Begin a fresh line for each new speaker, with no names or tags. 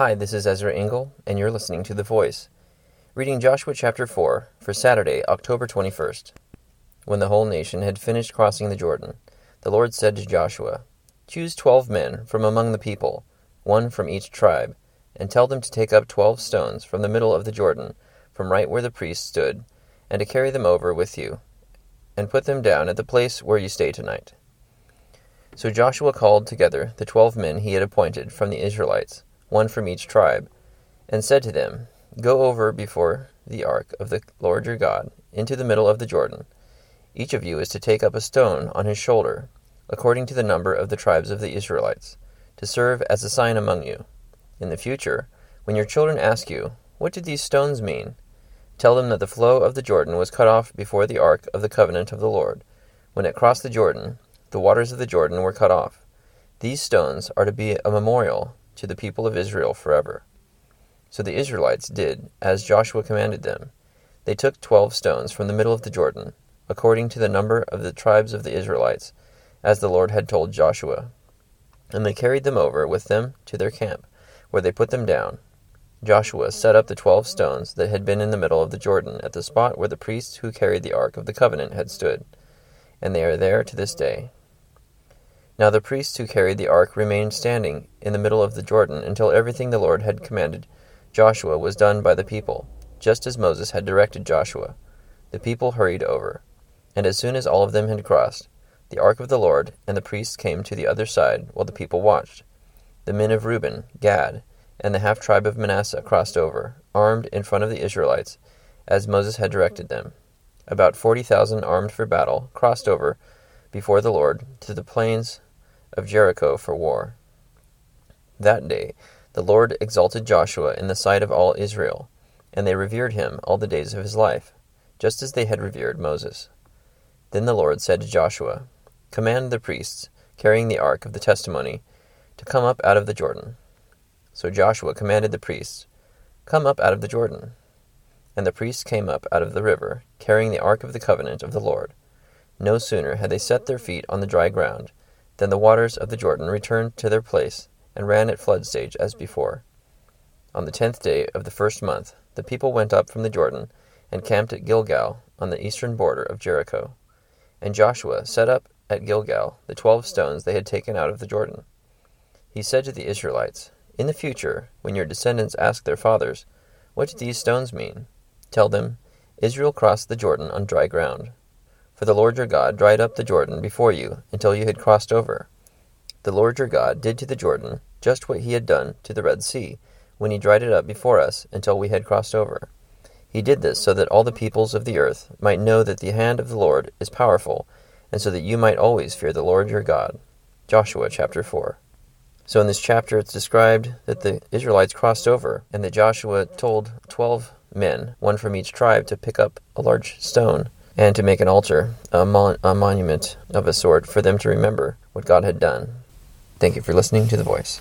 Hi, this is Ezra Engel, and you're listening to The Voice, reading Joshua chapter 4 for Saturday, October 21st. When the whole nation had finished crossing the Jordan, the Lord said to Joshua, Choose twelve men from among the people, one from each tribe, and tell them to take up twelve stones from the middle of the Jordan, from right where the priests stood, and to carry them over with you, and put them down at the place where you stay tonight. So Joshua called together the twelve men he had appointed from the Israelites one from each tribe, and said to them, Go over before the ark of the Lord your God into the middle of the Jordan. Each of you is to take up a stone on his shoulder, according to the number of the tribes of the Israelites, to serve as a sign among you. In the future, when your children ask you, What did these stones mean? Tell them that the flow of the Jordan was cut off before the ark of the covenant of the Lord. When it crossed the Jordan, the waters of the Jordan were cut off. These stones are to be a memorial to the people of Israel forever. So the Israelites did as Joshua commanded them. They took twelve stones from the middle of the Jordan, according to the number of the tribes of the Israelites, as the Lord had told Joshua. And they carried them over with them to their camp, where they put them down. Joshua set up the twelve stones that had been in the middle of the Jordan at the spot where the priests who carried the ark of the covenant had stood, and they are there to this day. Now the priests who carried the ark remained standing in the middle of the Jordan until everything the Lord had commanded Joshua was done by the people, just as Moses had directed Joshua. The people hurried over, and as soon as all of them had crossed, the ark of the Lord and the priests came to the other side while the people watched. The men of Reuben, Gad, and the half tribe of Manasseh crossed over, armed in front of the Israelites, as Moses had directed them. About forty thousand armed for battle crossed over before the Lord to the plains of Jericho for war. That day the Lord exalted Joshua in the sight of all Israel, and they revered him all the days of his life, just as they had revered Moses. Then the Lord said to Joshua, Command the priests, carrying the ark of the testimony, to come up out of the Jordan. So Joshua commanded the priests, Come up out of the Jordan. And the priests came up out of the river, carrying the ark of the covenant of the Lord. No sooner had they set their feet on the dry ground then the waters of the Jordan returned to their place, and ran at flood stage as before. On the tenth day of the first month, the people went up from the Jordan, and camped at Gilgal, on the eastern border of Jericho. And Joshua set up at Gilgal the twelve stones they had taken out of the Jordan. He said to the Israelites, In the future, when your descendants ask their fathers, What do these stones mean? Tell them, Israel crossed the Jordan on dry ground. For the Lord your God dried up the Jordan before you until you had crossed over. The Lord your God did to the Jordan just what he had done to the Red Sea, when he dried it up before us until we had crossed over. He did this so that all the peoples of the earth might know that the hand of the Lord is powerful, and so that you might always fear the Lord your God. Joshua chapter 4. So in this chapter it's described that the Israelites crossed over, and that Joshua told twelve men, one from each tribe, to pick up a large stone and to make an altar, a, mon- a monument of a sort, for them to remember what God had done. Thank you for listening to The Voice.